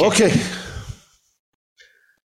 Okey. Okey.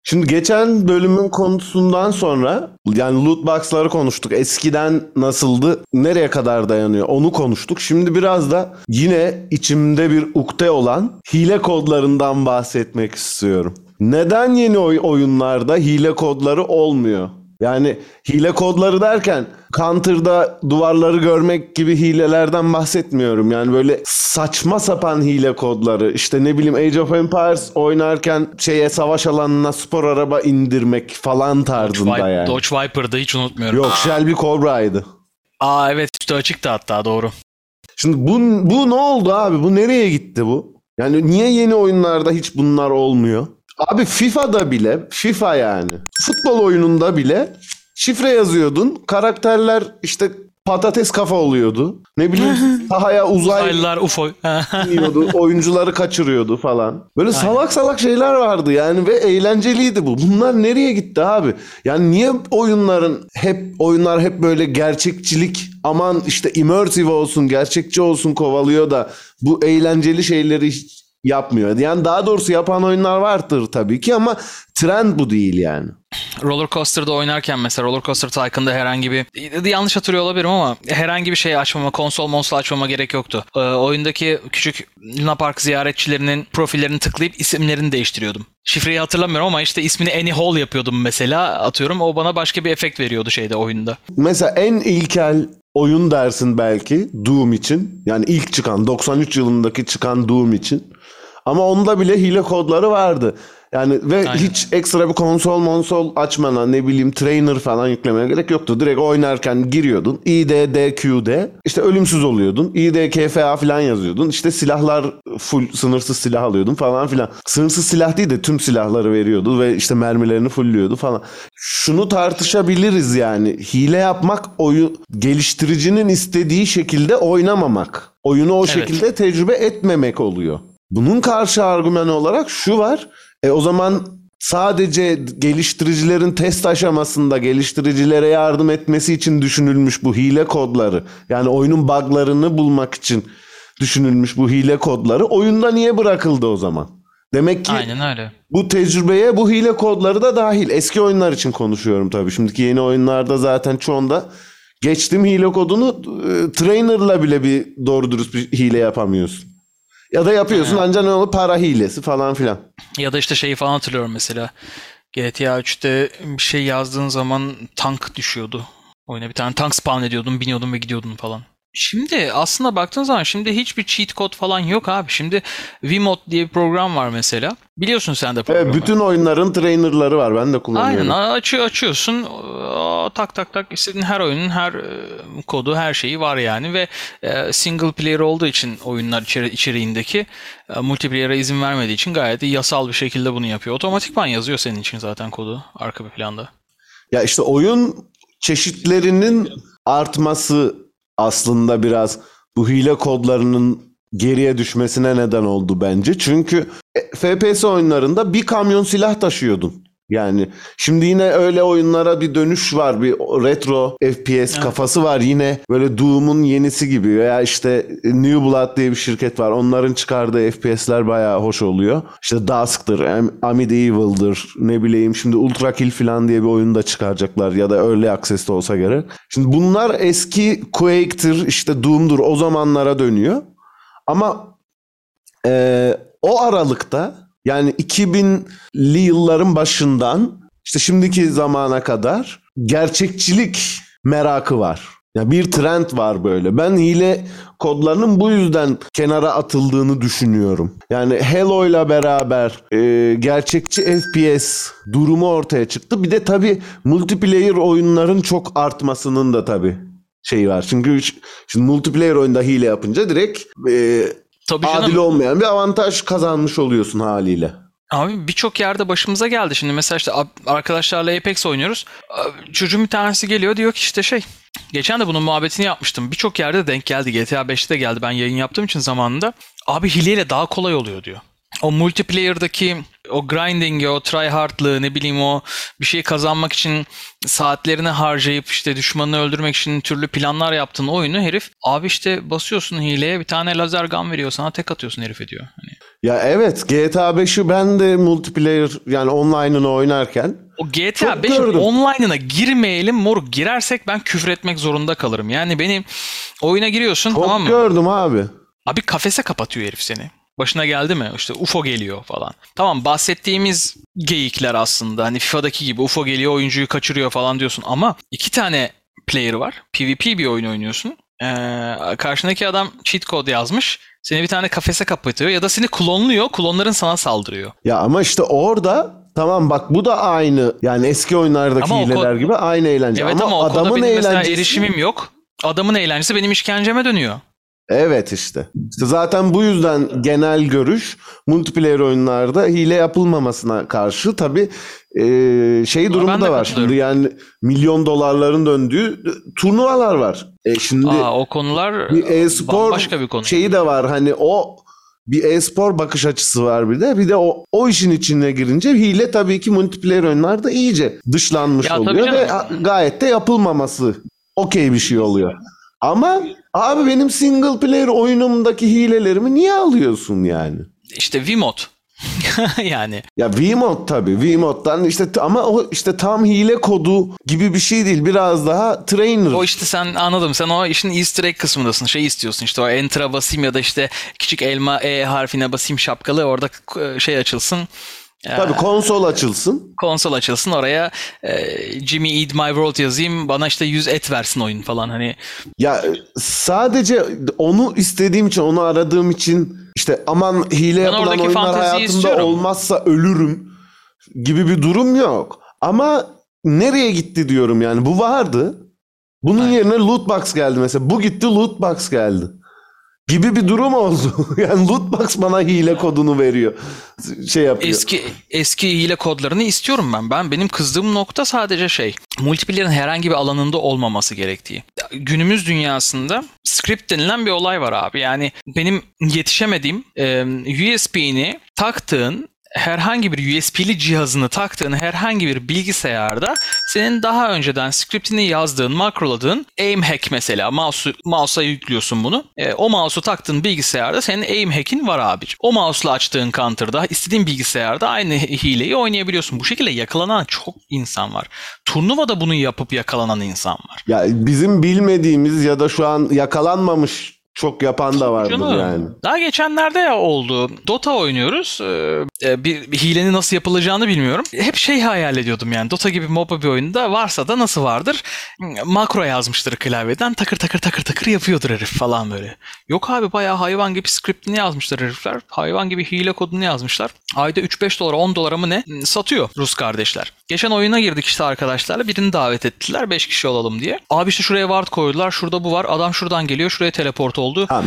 Şimdi geçen bölümün konusundan sonra yani loot box'ları konuştuk. Eskiden nasıldı, nereye kadar dayanıyor onu konuştuk. Şimdi biraz da yine içimde bir ukde olan hile kodlarından bahsetmek istiyorum. Neden yeni oy- oyunlarda hile kodları olmuyor? Yani hile kodları derken Counter'da duvarları görmek gibi hilelerden bahsetmiyorum. Yani böyle saçma sapan hile kodları. İşte ne bileyim Age of Empires oynarken şeye savaş alanına spor araba indirmek falan tarzında Vipe- yani. Dodge Viper'da hiç unutmuyorum. Yok Shelby Cobra'ydı. Aa evet üstü açıktı hatta doğru. Şimdi bu, bu ne oldu abi? Bu nereye gitti bu? Yani niye yeni oyunlarda hiç bunlar olmuyor? Abi FIFA'da bile, FIFA yani. Futbol oyununda bile şifre yazıyordun. Karakterler işte patates kafa oluyordu. Ne bileyim sahaya uzay Uzaylılar UFO. iniyordu, oyuncuları kaçırıyordu falan. Böyle salak salak şeyler vardı yani ve eğlenceliydi bu. Bunlar nereye gitti abi? Yani niye oyunların hep oyunlar hep böyle gerçekçilik aman işte immersive olsun, gerçekçi olsun kovalıyor da bu eğlenceli şeyleri hiç yapmıyor. Yani daha doğrusu yapan oyunlar vardır tabii ki ama trend bu değil yani. Roller Coaster'da oynarken mesela Roller Coaster Tycoon'da herhangi bir yanlış hatırlıyor olabilirim ama herhangi bir şey açmama, konsol monsol açmama gerek yoktu. Ee, oyundaki küçük Luna Park ziyaretçilerinin profillerini tıklayıp isimlerini değiştiriyordum. Şifreyi hatırlamıyorum ama işte ismini Any Hall yapıyordum mesela atıyorum. O bana başka bir efekt veriyordu şeyde oyunda. Mesela en ilkel oyun dersin belki Doom için. Yani ilk çıkan 93 yılındaki çıkan Doom için. Ama onda bile hile kodları vardı. Yani ve Aynen. hiç ekstra bir konsol monsol açmana ne bileyim trainer falan yüklemeye gerek yoktu. Direkt oynarken giriyordun. IDDQ'de işte ölümsüz oluyordun. IDKFA falan yazıyordun. İşte silahlar full sınırsız silah alıyordun falan filan. Sınırsız silah değil de tüm silahları veriyordu ve işte mermilerini fullüyordu falan. Şunu tartışabiliriz yani. Hile yapmak oyun geliştiricinin istediği şekilde oynamamak. Oyunu o Evet. şekilde tecrübe etmemek oluyor. Bunun karşı argümanı olarak şu var. E o zaman sadece geliştiricilerin test aşamasında geliştiricilere yardım etmesi için düşünülmüş bu hile kodları. Yani oyunun buglarını bulmak için düşünülmüş bu hile kodları oyunda niye bırakıldı o zaman? Demek ki Aynen öyle. bu tecrübeye bu hile kodları da dahil. Eski oyunlar için konuşuyorum tabii. Şimdiki yeni oyunlarda zaten çoğunda geçtim hile kodunu e, trainerla bile bir doğru dürüst bir hile yapamıyorsun. Ya da yapıyorsun ancak ne olur para hilesi falan filan. Ya da işte şeyi falan hatırlıyorum mesela. GTA 3'te bir şey yazdığın zaman tank düşüyordu. Oyuna bir tane tank spawn ediyordun, biniyordun ve gidiyordun falan. Şimdi aslında baktığın zaman şimdi hiçbir cheat code falan yok abi. Şimdi Vmod diye bir program var mesela. Biliyorsun sen de programı. Evet, bütün oyunların trainerları var. Ben de kullanıyorum. Aynen açıyor açıyorsun tak tak tak istediğin her oyunun her kodu her şeyi var yani ve single player olduğu için oyunlar içeri, içeriğindeki multiplayer'a izin vermediği için gayet yasal bir şekilde bunu yapıyor. Otomatikman yazıyor senin için zaten kodu arka bir planda. Ya işte oyun çeşitlerinin artması aslında biraz bu hile kodlarının geriye düşmesine neden oldu bence. Çünkü FPS oyunlarında bir kamyon silah taşıyordun. Yani şimdi yine öyle oyunlara bir dönüş var. Bir retro FPS kafası var yine. Böyle Doom'un yenisi gibi veya işte New Blood diye bir şirket var. Onların çıkardığı FPS'ler bayağı hoş oluyor. İşte Dusk'tır, Am- Amideval'dır, ne bileyim şimdi Ultra Kill falan diye bir oyun da çıkaracaklar ya da Early Access'te olsa gerek. Şimdi bunlar eski Quake'tir, işte Doom'dur o zamanlara dönüyor. Ama ee, o aralıkta yani 2000'li yılların başından işte şimdiki zamana kadar gerçekçilik merakı var. Ya bir trend var böyle. Ben hile kodlarının bu yüzden kenara atıldığını düşünüyorum. Yani Halo ile beraber e, gerçekçi FPS durumu ortaya çıktı. Bir de tabii multiplayer oyunların çok artmasının da tabii şeyi var. Çünkü şimdi multiplayer oyunda hile yapınca direkt e, Tabii adil canım. olmayan bir avantaj kazanmış oluyorsun haliyle. Abi birçok yerde başımıza geldi. Şimdi mesela işte arkadaşlarla Apex oynuyoruz. Abi Çocuğun bir tanesi geliyor diyor ki işte şey. Geçen de bunun muhabbetini yapmıştım. Birçok yerde denk geldi. GTA 5'te de geldi ben yayın yaptığım için zamanında. Abi hileyle daha kolay oluyor diyor. O multiplayer'daki o grinding'i, o tryhardlığı ne bileyim o bir şey kazanmak için saatlerini harcayıp işte düşmanını öldürmek için türlü planlar yaptığın oyunu herif abi işte basıyorsun hileye bir tane lazer gun veriyor sana tek atıyorsun herif diyor. Hani Ya evet GTA 5'i ben de multiplayer yani online'ını oynarken o GTA Çok 5'in gördüm. online'ına girmeyelim moruk girersek ben küfür etmek zorunda kalırım. Yani benim oyuna giriyorsun çok tamam mı? gördüm abi. Abi kafese kapatıyor herif seni. Başına geldi mi? İşte UFO geliyor falan. Tamam bahsettiğimiz geyikler aslında. Hani FIFA'daki gibi UFO geliyor oyuncuyu kaçırıyor falan diyorsun. Ama iki tane player var. PvP bir oyun oynuyorsun. Ee, karşındaki adam cheat code yazmış. Seni bir tane kafese kapatıyor ya da seni klonluyor. Klonların sana saldırıyor. Ya ama işte orada tamam bak bu da aynı yani eski oyunlardaki Ama hileler kod- gibi aynı eğlence. Evet ama, ama, adamın benim eğlencesi erişimim yok. Adamın eğlencesi benim işkenceme dönüyor. Evet işte. İşte zaten bu yüzden genel görüş multiplayer oyunlarda hile yapılmamasına karşı tabii e, şey durumu da var. Şimdi yani milyon dolarların döndüğü e, turnuvalar var. E şimdi Aa, o konular bir e-spor başka bir konu. şeyi de var. Hani o bir e-spor bakış açısı var bir de. Bir de o, o işin içine girince hile tabii ki multiplayer oyunlarda iyice dışlanmış Ya oluyor ve gayet de yapılmaması okey bir şey oluyor. Ama abi benim single player oyunumdaki hilelerimi niye alıyorsun yani? İşte Vmod. yani Ya Vmod tabii. Vmod'dan işte ama o işte tam hile kodu gibi bir şey değil. Biraz daha trainer. o işte sen anladım. Sen o işin easter egg kısmındasın. Şey istiyorsun işte o enter'a basayım ya da işte küçük elma E harfine basayım şapkalı orada şey açılsın. Ee, Tabii konsol açılsın. konsol açılsın oraya e, Jimmy Eat My World yazayım bana işte 100 et versin oyun falan hani Ya sadece onu istediğim için, onu aradığım için işte aman hile yapılan oradaki oyunlar hayatımda istiyorum. olmazsa ölürüm gibi bir durum yok. Ama nereye gitti diyorum yani. Bu vardı. Bunun Aynen. yerine loot box geldi mesela. Bu gitti loot box geldi. Gibi bir durum oldu. yani loot box bana hile kodunu veriyor. Şey yapıyor. eski eski hile kodlarını istiyorum ben. Ben benim kızdığım nokta sadece şey. Multiplayer'ın herhangi bir alanında olmaması gerektiği. Günümüz dünyasında script denilen bir olay var abi. Yani benim yetişemediğim e, USB'ni taktığın herhangi bir USB'li cihazını taktığın herhangi bir bilgisayarda senin daha önceden scriptini yazdığın, makroladığın aim hack mesela mouse'u, mouse'a yüklüyorsun bunu. E, o mouse'u taktığın bilgisayarda senin aim hack'in var abi. O mouse'la açtığın counter'da istediğin bilgisayarda aynı hileyi oynayabiliyorsun. Bu şekilde yakalanan çok insan var. Turnuvada bunu yapıp yakalanan insan var. Ya bizim bilmediğimiz ya da şu an yakalanmamış çok yapan da vardır Canım, yani. Daha geçenlerde ya oldu. Dota oynuyoruz. Ee, e, bir, bir hilenin nasıl yapılacağını bilmiyorum. Hep şey hayal ediyordum yani. Dota gibi MOBA bir oyunda varsa da nasıl vardır? Makro yazmıştır klavyeden. Takır takır takır takır yapıyordur herif falan böyle. Yok abi bayağı hayvan gibi scriptini yazmışlar herifler. Hayvan gibi hile kodunu yazmışlar. Ayda 3-5 dolara 10 dolara mı ne satıyor Rus kardeşler. Geçen oyuna girdik işte arkadaşlarla. Birini davet ettiler 5 kişi olalım diye. Abi işte şuraya ward koydular. Şurada bu var. Adam şuradan geliyor. Şuraya teleport oldu. Ha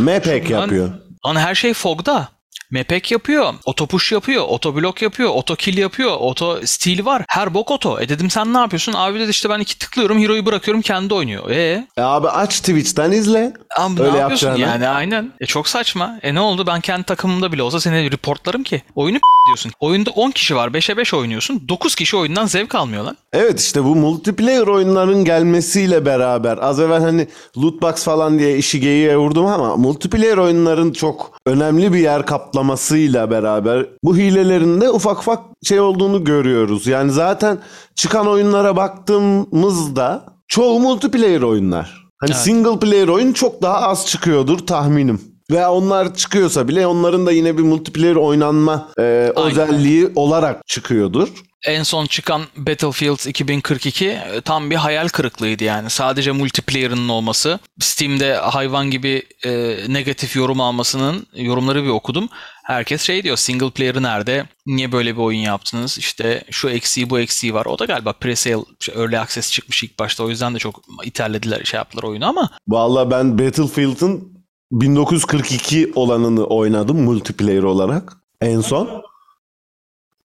Şuradan- yapıyor. Lan her şey fogda. Mepek yapıyor, otopush yapıyor, otoblok yapıyor, otokill yapıyor, oto steal var. Her bok oto. E dedim sen ne yapıyorsun? Abi dedi işte ben iki tıklıyorum, hero'yu bırakıyorum kendi oynuyor. E E abi aç Twitch'ten izle. Abi Öyle ne yapıyorsun yani aynen. E çok saçma. E ne oldu ben kendi takımımda bile olsa seni reportlarım ki. Oyunu diyorsun. Oyunda 10 kişi var 5'e 5 oynuyorsun. 9 kişi oyundan zevk almıyor lan. Evet işte bu multiplayer oyunların gelmesiyle beraber az evvel hani loot box falan diye işi geyiğe vurdum ama multiplayer oyunların çok önemli bir yer kaplamasıyla beraber bu hilelerin de ufak ufak şey olduğunu görüyoruz. Yani zaten çıkan oyunlara baktığımızda çoğu multiplayer oyunlar. Hani Evet. single player oyun çok daha az çıkıyordur tahminim. Ve onlar çıkıyorsa bile onların da yine bir multiplayer oynanma e, Aynen. özelliği olarak çıkıyordur. En son çıkan Battlefield 2042 e, tam bir hayal kırıklığıydı yani. Sadece multiplayer'ının olması, Steam'de hayvan gibi e, negatif yorum almasının yorumları bir okudum. Herkes şey diyor single player'ı nerede? Niye böyle bir oyun yaptınız? İşte şu eksiği bu eksiği var. O da galiba presale, şey, early access çıkmış ilk başta. O yüzden de çok iterlediler şey yaptılar oyunu ama Vallahi ben Battlefield'ın 1942 olanını oynadım multiplayer olarak en son.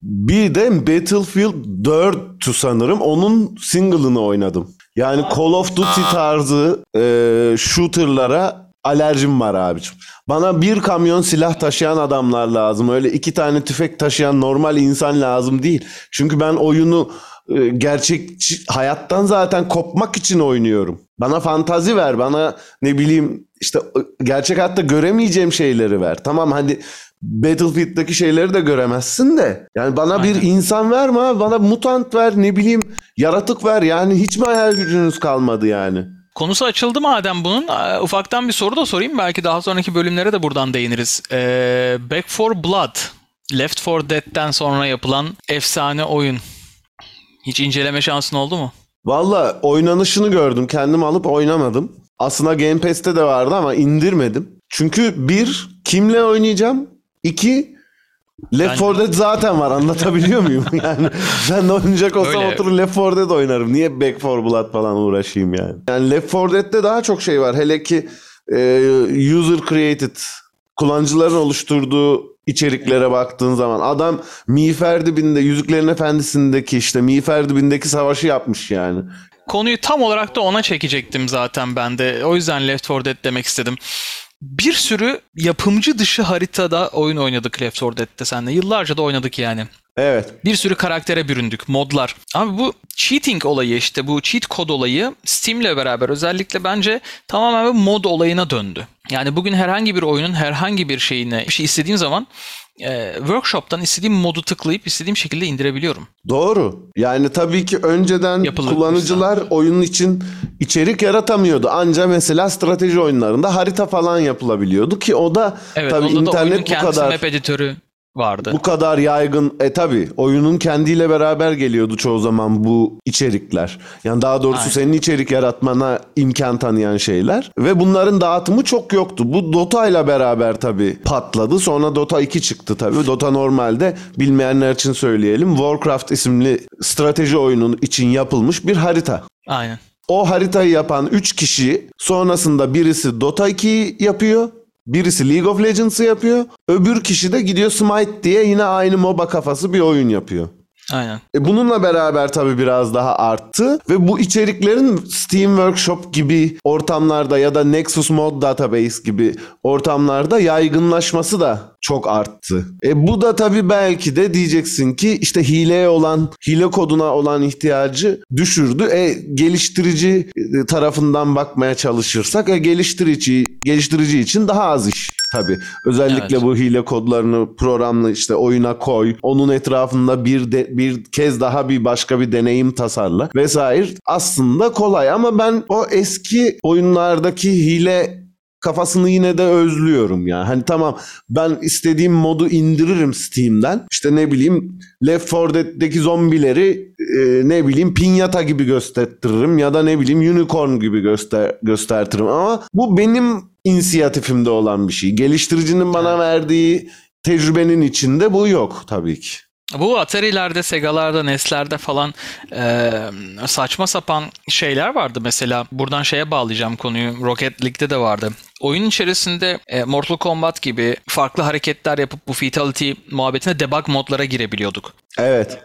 Bir de Battlefield 4'tü sanırım. Onun single'ını oynadım. Yani Call of Duty tarzı e, shooter'lara alerjim var abicim. Bana bir kamyon silah taşıyan adamlar lazım. Öyle iki tane tüfek taşıyan normal insan lazım değil. Çünkü ben oyunu e, gerçek hayattan zaten kopmak için oynuyorum. Bana fantazi ver, bana ne bileyim işte e, gerçek hayatta göremeyeceğim şeyleri ver. Tamam hadi Battlefield'daki şeyleri de göremezsin de. Yani bana Aynen. bir insan verme abi. Bana mutant ver ne bileyim yaratık ver. Yani hiç mi hayal gücünüz kalmadı yani? Konusu açıldı madem bunun. Ufaktan bir soru da sorayım. Belki daha sonraki bölümlere de buradan değiniriz. Ee, Back for Blood. Left 4 Dead'den sonra yapılan efsane oyun. Hiç inceleme şansın oldu mu? Valla oynanışını gördüm. Kendim alıp oynamadım. Aslında Game Pass'te de vardı ama indirmedim. Çünkü bir, kimle oynayacağım? İki, Left 4 Dead zaten var anlatabiliyor muyum? Yani ben de oynayacak olsam Öyle. oturur Left 4 Dead oynarım. Niye Back 4 Blood falan uğraşayım yani? Yani Left 4 Dead'de daha çok şey var. Hele ki e, user created kullanıcıların oluşturduğu içeriklere baktığın zaman adam Miğfer dibinde Yüzüklerin Efendisi'ndeki işte Miğfer dibindeki savaşı yapmış yani. Konuyu tam olarak da ona çekecektim zaten ben de. O yüzden Left 4 Dead demek istedim bir sürü yapımcı dışı haritada oyun oynadık Left 4 Dead'de senle. Yıllarca da oynadık yani. Evet. Bir sürü karaktere büründük, modlar. Abi bu cheating olayı işte bu cheat kod olayı Steam'le beraber özellikle bence tamamen bir mod olayına döndü. Yani bugün herhangi bir oyunun herhangi bir şeyine bir şey istediğim zaman e, workshop'tan istediğim modu tıklayıp istediğim şekilde indirebiliyorum. Doğru. Yani tabii ki önceden Yapılır kullanıcılar işte. oyunun için içerik yaratamıyordu. Ancak mesela strateji oyunlarında harita falan yapılabiliyordu ki o da evet, tabii internet bu kadar map editörü vardı. Bu kadar yaygın. E tabi oyunun kendiyle beraber geliyordu çoğu zaman bu içerikler. Yani daha doğrusu Aynen. senin içerik yaratmana imkan tanıyan şeyler. Ve bunların dağıtımı çok yoktu. Bu Dota ile beraber tabi patladı. Sonra Dota 2 çıktı tabi. Dota normalde bilmeyenler için söyleyelim. Warcraft isimli strateji oyunun için yapılmış bir harita. Aynen. O haritayı yapan 3 kişi sonrasında birisi Dota 2'yi yapıyor. Birisi League of Legends'ı yapıyor. Öbür kişi de gidiyor Smite diye yine aynı MOBA kafası bir oyun yapıyor. Aynen. E bununla beraber tabii biraz daha arttı ve bu içeriklerin Steam Workshop gibi ortamlarda ya da Nexus Mod Database gibi ortamlarda yaygınlaşması da çok arttı. E bu da tabii belki de diyeceksin ki işte hileye olan, hile koduna olan ihtiyacı düşürdü. E geliştirici e, tarafından bakmaya çalışırsak e, geliştirici geliştirici için daha az iş tabii. Özellikle evet. bu hile kodlarını programla işte oyuna koy. Onun etrafında bir de, bir kez daha bir başka bir deneyim tasarla vesaire. Aslında kolay ama ben o eski oyunlardaki hile kafasını yine de özlüyorum ya. Hani tamam ben istediğim modu indiririm Steam'den. İşte ne bileyim Left 4 Dead'deki zombileri e, ne bileyim pinyata gibi göstertirim ya da ne bileyim unicorn gibi göster göstertirim ama bu benim inisiyatifimde olan bir şey. Geliştiricinin bana verdiği tecrübenin içinde bu yok tabii ki. Bu Atari'lerde, Sega'larda, NES'lerde falan e, saçma sapan şeyler vardı. Mesela buradan şeye bağlayacağım konuyu. Rocket League'de de vardı. Oyun içerisinde e, Mortal Kombat gibi farklı hareketler yapıp bu fatality muhabbetine debug modlara girebiliyorduk. Evet.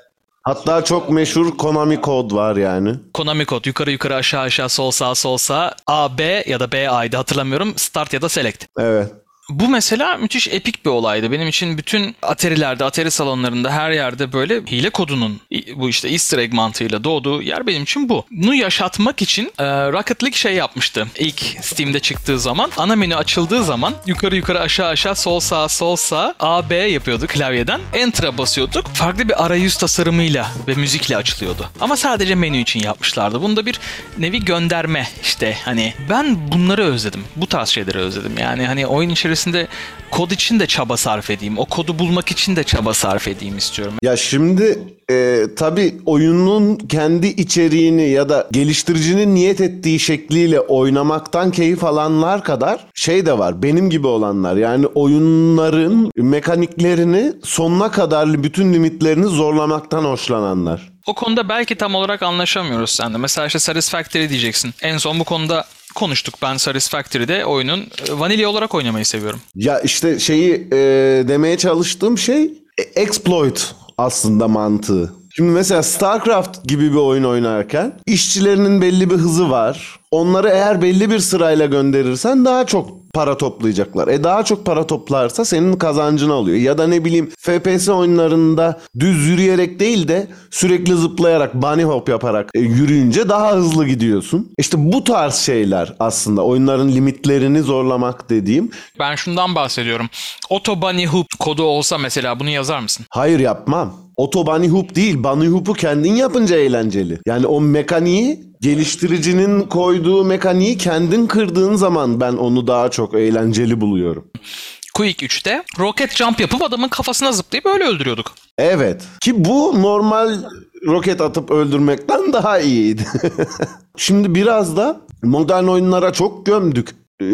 Hatta çok meşhur Konami kod var yani. Konami kod yukarı yukarı aşağı aşağı sol sağ sol sağ A B ya da B A'ydı hatırlamıyorum. Start ya da select. Evet. Bu mesela müthiş epik bir olaydı. Benim için bütün Atari'lerde, Atari salonlarında her yerde böyle hile kodunun bu işte easter egg mantığıyla doğduğu yer benim için bu. Bunu yaşatmak için e, Rocket League şey yapmıştı. İlk Steam'de çıktığı zaman ana menü açıldığı zaman yukarı yukarı aşağı aşağı sol sağ sol sağ A B yapıyordu klavyeden. Enter'a basıyorduk. Farklı bir arayüz tasarımıyla ve müzikle açılıyordu. Ama sadece menü için yapmışlardı. Bunda bir nevi gönderme işte hani ben bunları özledim. Bu tarz şeyleri özledim. Yani hani oyun içerisinde içerisinde kod için de çaba sarf edeyim. O kodu bulmak için de çaba sarf edeyim istiyorum. Ya şimdi e, tabii oyunun kendi içeriğini ya da geliştiricinin niyet ettiği şekliyle oynamaktan keyif alanlar kadar şey de var. Benim gibi olanlar. Yani oyunların mekaniklerini sonuna kadar bütün limitlerini zorlamaktan hoşlananlar. O konuda belki tam olarak anlaşamıyoruz sende. Mesela işte Satisfactory diyeceksin. En son bu konuda konuştuk. Ben Satisfactory'de oyunun e, vanilya olarak oynamayı seviyorum. Ya işte şeyi e, demeye çalıştığım şey e, exploit aslında mantığı. Şimdi mesela StarCraft gibi bir oyun oynarken işçilerinin belli bir hızı var. Onları eğer belli bir sırayla gönderirsen daha çok para toplayacaklar. E daha çok para toplarsa senin kazancını alıyor. Ya da ne bileyim FPS oyunlarında düz yürüyerek değil de sürekli zıplayarak bunny hop yaparak e, yürüyünce daha hızlı gidiyorsun. İşte bu tarz şeyler aslında oyunların limitlerini zorlamak dediğim. Ben şundan bahsediyorum. Auto Bunny Hoop kodu olsa mesela bunu yazar mısın? Hayır yapmam. Oto bunny hoop değil. Bunny hoop'u kendin yapınca eğlenceli. Yani o mekaniği geliştiricinin koyduğu mekaniği kendin kırdığın zaman ben onu daha çok eğlenceli buluyorum. Quake 3'te roket jump yapıp adamın kafasına zıplayıp öyle öldürüyorduk. Evet. Ki bu normal roket atıp öldürmekten daha iyiydi. Şimdi biraz da modern oyunlara çok gömdük. Ee,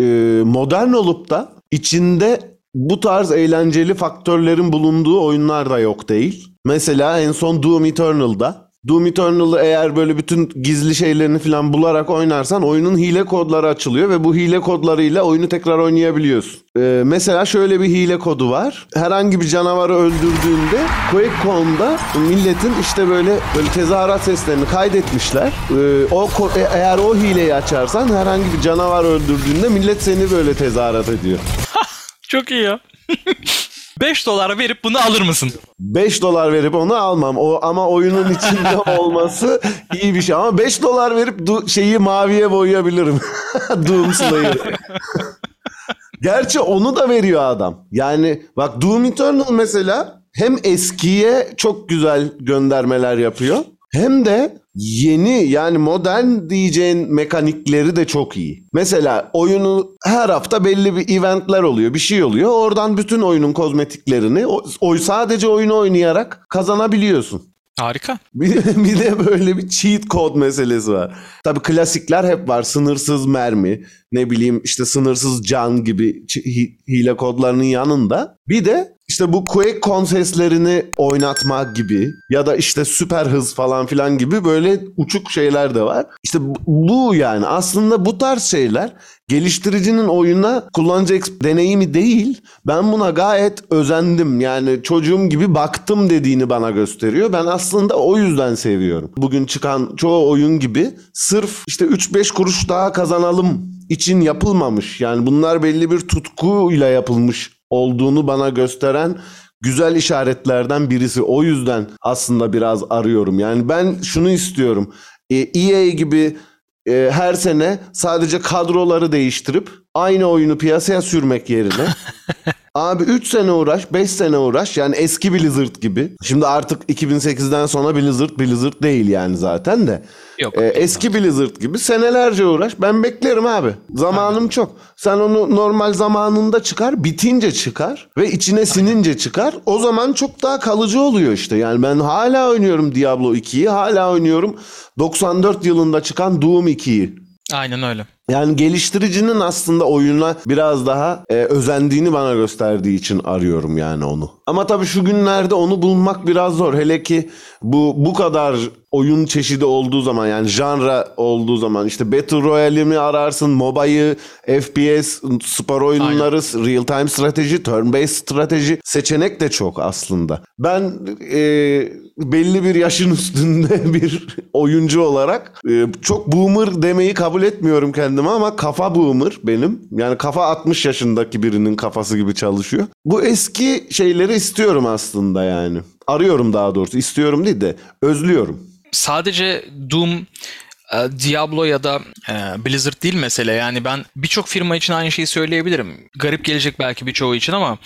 modern olup da içinde bu tarz eğlenceli faktörlerin bulunduğu oyunlar da yok değil. Mesela en son Doom Eternal'da Doom Eternal'ı eğer böyle bütün gizli şeylerini falan bularak oynarsan oyunun hile kodları açılıyor ve bu hile kodlarıyla oyunu tekrar oynayabiliyorsun. Ee, mesela şöyle bir hile kodu var. Herhangi bir canavarı öldürdüğünde QuakeCon'da milletin işte böyle böyle tezahürat seslerini kaydetmişler. Ee, o e- eğer o hileyi açarsan herhangi bir canavar öldürdüğünde millet seni böyle tezahürat ediyor. Çok iyi ya. 5 dolar verip bunu alır mısın? 5 dolar verip onu almam. O ama oyunun içinde olması iyi bir şey. Ama 5 dolar verip du- şeyi maviye boyayabilirim. Doom Slayer. Gerçi onu da veriyor adam. Yani bak Doom Eternal mesela hem eskiye çok güzel göndermeler yapıyor. Hem de yeni yani modern diyeceğin mekanikleri de çok iyi. Mesela oyunu her hafta belli bir eventler oluyor, bir şey oluyor. Oradan bütün oyunun kozmetiklerini o, o sadece oyunu oynayarak kazanabiliyorsun. Harika. Bir, bir de böyle bir cheat code meselesi var. Tabii klasikler hep var. Sınırsız mermi, ne bileyim işte sınırsız can gibi hile kodlarının yanında. Bir de işte bu Quake konseslerini oynatmak gibi ya da işte süper hız falan filan gibi böyle uçuk şeyler de var. İşte bu- yani aslında bu tarz şeyler geliştiricinin oyuna kullanıcı deneyimi değil. Ben buna gayet özendim. Yani çocuğum gibi baktım dediğini bana gösteriyor. Ben aslında o yüzden seviyorum. Bugün çıkan çoğu oyun gibi sırf işte 3-5 kuruş daha kazanalım için yapılmamış. Yani bunlar belli bir tutkuyla yapılmış olduğunu bana gösteren güzel işaretlerden birisi. O yüzden aslında biraz arıyorum. Yani ben şunu istiyorum. E, EA gibi e, her sene sadece kadroları değiştirip aynı oyunu piyasaya sürmek yerine abi 3 sene uğraş, 5 sene uğraş yani eski Blizzard gibi. Şimdi artık 2008'den sonra Blizzard Blizzard değil yani zaten de. Yok. E, eski Blizzard gibi senelerce uğraş. Ben beklerim abi. Zamanım çok. Sen onu normal zamanında çıkar, bitince çıkar ve içine sinince çıkar. O zaman çok daha kalıcı oluyor işte. Yani ben hala oynuyorum Diablo 2'yi, hala oynuyorum 94 yılında çıkan Doom 2'yi. Aynen öyle. Yani geliştiricinin aslında oyuna biraz daha e, özendiğini bana gösterdiği için arıyorum yani onu. Ama tabii şu günlerde onu bulmak biraz zor. Hele ki bu bu kadar oyun çeşidi olduğu zaman yani janra olduğu zaman işte Battle Royale'i mi ararsın, MOBA'yı, FPS, spor oyunları, real time strateji, turn based strateji seçenek de çok aslında. Ben e, belli bir yaşın üstünde bir oyuncu olarak e, çok boomer demeyi kabul etmiyorum kendime ama kafa boomer benim. Yani kafa 60 yaşındaki birinin kafası gibi çalışıyor. Bu eski şeyleri istiyorum aslında yani. Arıyorum daha doğrusu. İstiyorum değil de özlüyorum. Sadece Doom, e, Diablo ya da e, Blizzard değil mesele. Yani ben birçok firma için aynı şeyi söyleyebilirim. Garip gelecek belki birçoğu için ama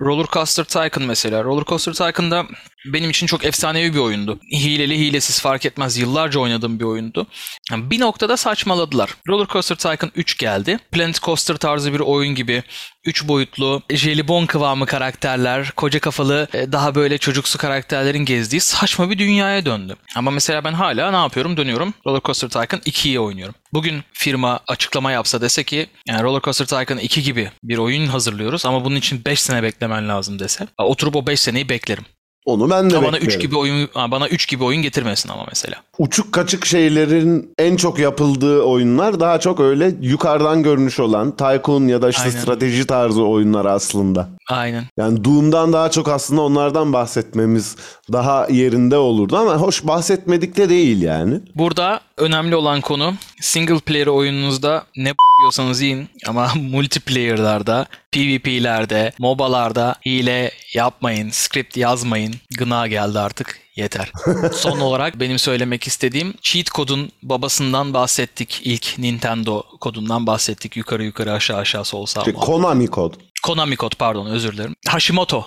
Roller Coaster Tycoon mesela. Roller Coaster Tycoon'da benim için çok efsanevi bir oyundu. Hileli hilesiz fark etmez yıllarca oynadığım bir oyundu. Bir noktada saçmaladılar. Roller Coaster Tycoon 3 geldi. Planet Coaster tarzı bir oyun gibi 3 boyutlu, jelibon kıvamı karakterler, koca kafalı, e, daha böyle çocuksu karakterlerin gezdiği saçma bir dünyaya döndü. Ama mesela ben hala ne yapıyorum? Dönüyorum Roller Coaster Tycoon 2'yi oynuyorum. Bugün firma açıklama yapsa dese ki yani Roller Coaster Tycoon 2 gibi bir oyun hazırlıyoruz ama bunun için 5 sene beklemen lazım dese. Oturup o 5 seneyi beklerim. Onu ben de Ama bana beklerim. 3 gibi oyun bana 3 gibi oyun getirmesin ama mesela. Uçuk kaçık şeylerin en çok yapıldığı oyunlar daha çok öyle yukarıdan görünüş olan Tycoon ya da işte Aynen. strateji tarzı oyunlar aslında. Aynen. Yani Doom'dan daha çok aslında onlardan bahsetmemiz daha yerinde olurdu ama hoş bahsetmedik de değil yani. Burada önemli olan konu single player oyununuzda ne yiyorsanız yiyin ama multiplayer'larda, PvP'lerde, MOBA'larda hile yapmayın, script yazmayın. Gına geldi artık. Yeter. Son olarak benim söylemek istediğim cheat kodun babasından bahsettik. İlk Nintendo kodundan bahsettik. Yukarı yukarı aşağı aşağı sol sağ. Konami kod. Konami kod pardon özür dilerim. Hashimoto.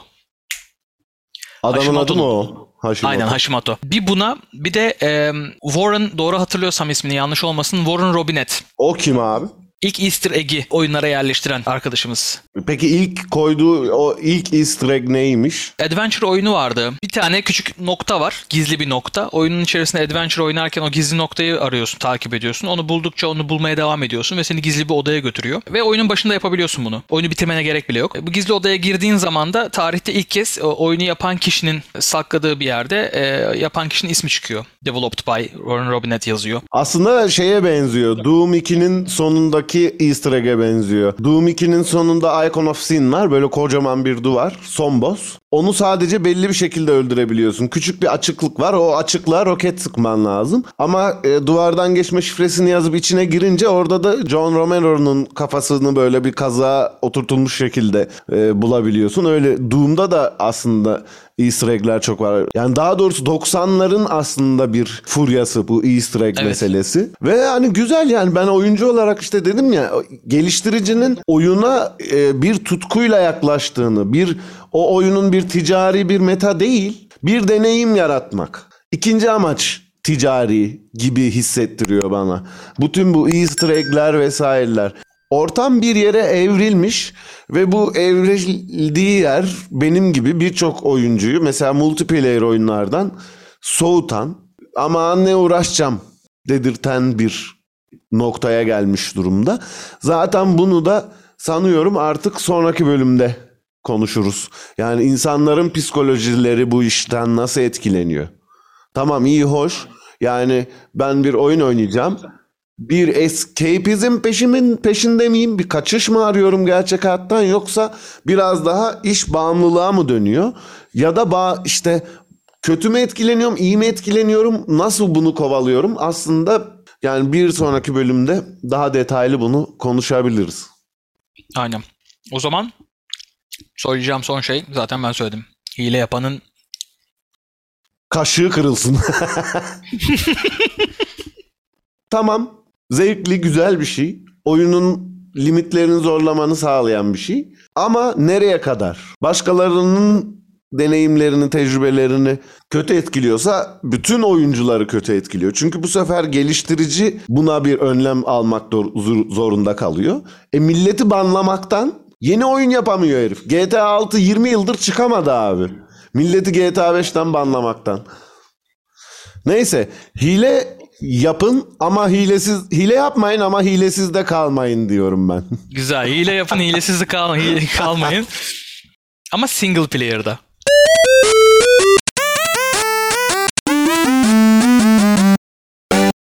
Adamın adı mı o? Hashimoto. Aynen Hashimoto. Bir buna bir de e, Warren doğru hatırlıyorsam ismini yanlış olmasın. Warren Robinet. O kim abi? İlk Easter egg'i oyunlara yerleştiren arkadaşımız. Peki ilk koyduğu o ilk easter egg neymiş? Adventure oyunu vardı. Bir tane küçük nokta var. Gizli bir nokta. Oyunun içerisinde Adventure oynarken o gizli noktayı arıyorsun, takip ediyorsun. Onu buldukça onu bulmaya devam ediyorsun ve seni gizli bir odaya götürüyor. Ve oyunun başında yapabiliyorsun bunu. Oyunu bitirmene gerek bile yok. Bu gizli odaya girdiğin zaman da tarihte ilk kez o oyunu yapan kişinin sakladığı bir yerde e, yapan kişinin ismi çıkıyor. Developed by Warren Robinet yazıyor. Aslında şeye benziyor. Doom 2'nin sonundaki easter egg'e benziyor. Doom 2'nin sonunda Icon of Sin var. Böyle kocaman bir duvar. Son boss. Onu sadece belli bir şekilde öldürebiliyorsun. Küçük bir açıklık var. O açıklığa roket sıkman lazım. Ama e, duvardan geçme şifresini yazıp içine girince orada da John Romero'nun kafasını böyle bir kaza oturtulmuş şekilde e, bulabiliyorsun. Öyle Doom'da da aslında Easter egg'ler çok var. Yani daha doğrusu 90'ların aslında bir furyası bu Easter egg Evet. meselesi. Ve hani güzel yani ben oyuncu olarak işte dedim ya geliştiricinin oyuna e, bir tutkuyla yaklaştığını, bir o oyunun bir ticari bir meta değil, bir deneyim yaratmak. İkinci amaç ticari gibi hissettiriyor bana. Bütün bu Easter egg'ler vesaireler. Ortam bir yere evrilmiş ve bu evrildiği yer benim gibi birçok oyuncuyu mesela multiplayer oyunlardan soğutan ama ne uğraşacağım dedirten bir noktaya gelmiş durumda. Zaten bunu da sanıyorum artık sonraki bölümde konuşuruz. Yani insanların psikolojileri bu işten nasıl etkileniyor? Tamam iyi hoş. Yani ben bir oyun oynayacağım. Bir escapism peşimin peşinde miyim? Bir kaçış mı arıyorum gerçek hayattan yoksa biraz daha iş bağımlılığa mı dönüyor? Ya da bağ, işte kötü mü etkileniyorum, iyi mi etkileniyorum? Nasıl bunu kovalıyorum? Aslında yani bir sonraki bölümde daha detaylı bunu konuşabiliriz. Aynen. O zaman söyleyeceğim son şey zaten ben söyledim. Hile yapanın Kaşığı kırılsın. tamam. Zevkli, güzel bir şey. Oyunun limitlerini zorlamanı sağlayan bir şey. Ama nereye kadar? Başkalarının deneyimlerini, tecrübelerini kötü etkiliyorsa bütün oyuncuları kötü etkiliyor. Çünkü bu sefer geliştirici buna bir önlem almak zorunda kalıyor. E milleti banlamaktan yeni oyun yapamıyor herif. GTA 6 20 yıldır çıkamadı abi. Milleti GTA 5'ten banlamaktan. Neyse hile yapın ama hilesiz hile yapmayın ama hilesiz de kalmayın diyorum ben. güzel. Hile yapın, hilesiz de kal kalmayın. Ama single player'da.